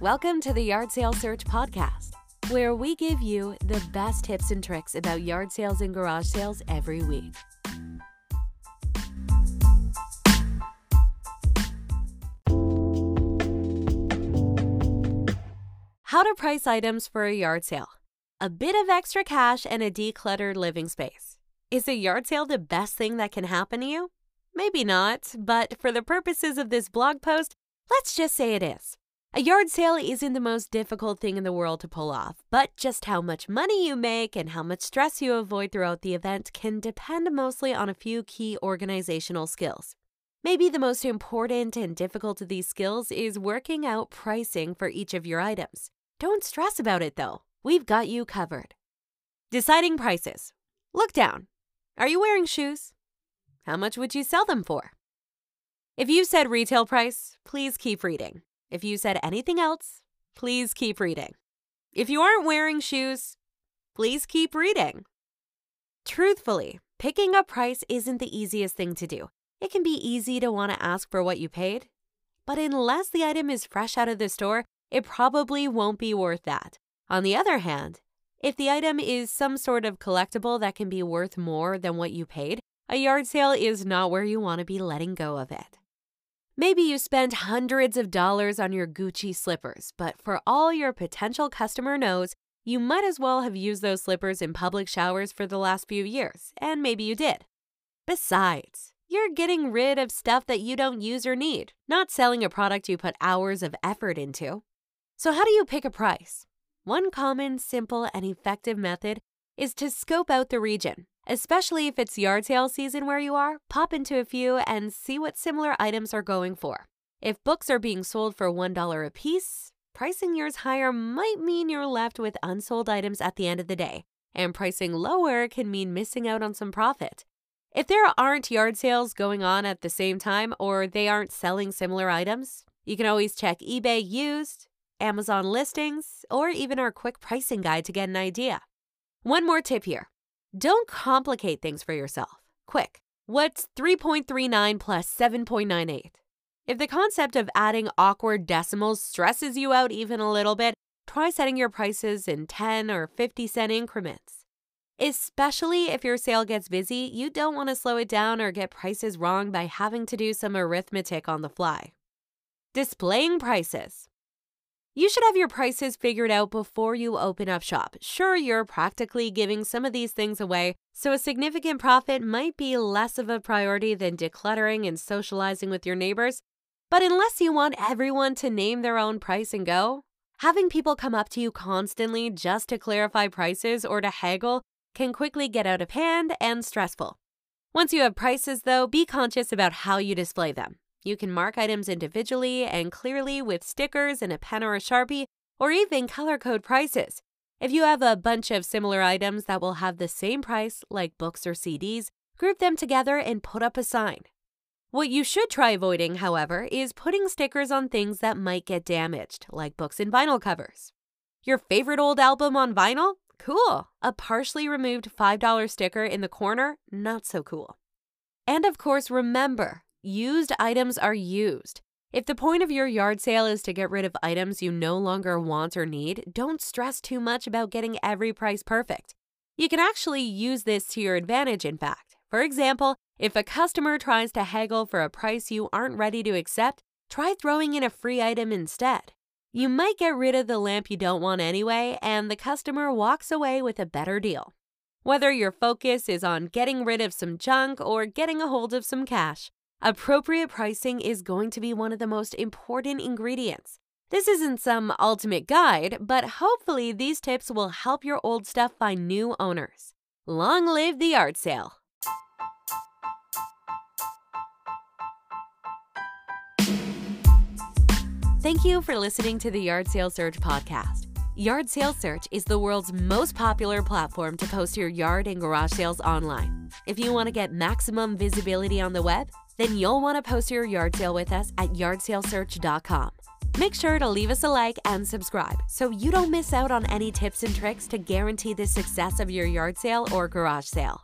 Welcome to the Yard Sale Search Podcast, where we give you the best tips and tricks about yard sales and garage sales every week. How to price items for a yard sale. A bit of extra cash and a decluttered living space. Is a yard sale the best thing that can happen to you? Maybe not, but for the purposes of this blog post, let's just say it is. A yard sale isn't the most difficult thing in the world to pull off, but just how much money you make and how much stress you avoid throughout the event can depend mostly on a few key organizational skills. Maybe the most important and difficult of these skills is working out pricing for each of your items. Don't stress about it though, we've got you covered. Deciding prices. Look down. Are you wearing shoes? How much would you sell them for? If you said retail price, please keep reading. If you said anything else, please keep reading. If you aren't wearing shoes, please keep reading. Truthfully, picking a price isn't the easiest thing to do. It can be easy to want to ask for what you paid, but unless the item is fresh out of the store, it probably won't be worth that. On the other hand, if the item is some sort of collectible that can be worth more than what you paid, a yard sale is not where you want to be letting go of it. Maybe you spent hundreds of dollars on your Gucci slippers, but for all your potential customer knows, you might as well have used those slippers in public showers for the last few years, and maybe you did. Besides, you're getting rid of stuff that you don't use or need, not selling a product you put hours of effort into. So, how do you pick a price? One common, simple, and effective method is to scope out the region. Especially if it's yard sale season where you are, pop into a few and see what similar items are going for. If books are being sold for $1 a piece, pricing yours higher might mean you're left with unsold items at the end of the day, and pricing lower can mean missing out on some profit. If there aren't yard sales going on at the same time or they aren't selling similar items, you can always check eBay used, Amazon listings, or even our quick pricing guide to get an idea. One more tip here don't complicate things for yourself. Quick, what's 3.39 plus 7.98? If the concept of adding awkward decimals stresses you out even a little bit, try setting your prices in 10 or 50 cent increments. Especially if your sale gets busy, you don't want to slow it down or get prices wrong by having to do some arithmetic on the fly. Displaying prices. You should have your prices figured out before you open up shop. Sure, you're practically giving some of these things away, so a significant profit might be less of a priority than decluttering and socializing with your neighbors. But unless you want everyone to name their own price and go, having people come up to you constantly just to clarify prices or to haggle can quickly get out of hand and stressful. Once you have prices, though, be conscious about how you display them. You can mark items individually and clearly with stickers and a pen or a sharpie, or even color code prices. If you have a bunch of similar items that will have the same price, like books or CDs, group them together and put up a sign. What you should try avoiding, however, is putting stickers on things that might get damaged, like books and vinyl covers. Your favorite old album on vinyl? Cool. A partially removed $5 sticker in the corner? Not so cool. And of course, remember Used items are used. If the point of your yard sale is to get rid of items you no longer want or need, don't stress too much about getting every price perfect. You can actually use this to your advantage, in fact. For example, if a customer tries to haggle for a price you aren't ready to accept, try throwing in a free item instead. You might get rid of the lamp you don't want anyway, and the customer walks away with a better deal. Whether your focus is on getting rid of some junk or getting a hold of some cash, Appropriate pricing is going to be one of the most important ingredients. This isn't some ultimate guide, but hopefully these tips will help your old stuff find new owners. Long live the yard sale! Thank you for listening to the Yard Sale Search podcast. Yard Sale Search is the world's most popular platform to post your yard and garage sales online. If you want to get maximum visibility on the web, then you'll want to post your yard sale with us at yardsalesearch.com. Make sure to leave us a like and subscribe so you don't miss out on any tips and tricks to guarantee the success of your yard sale or garage sale.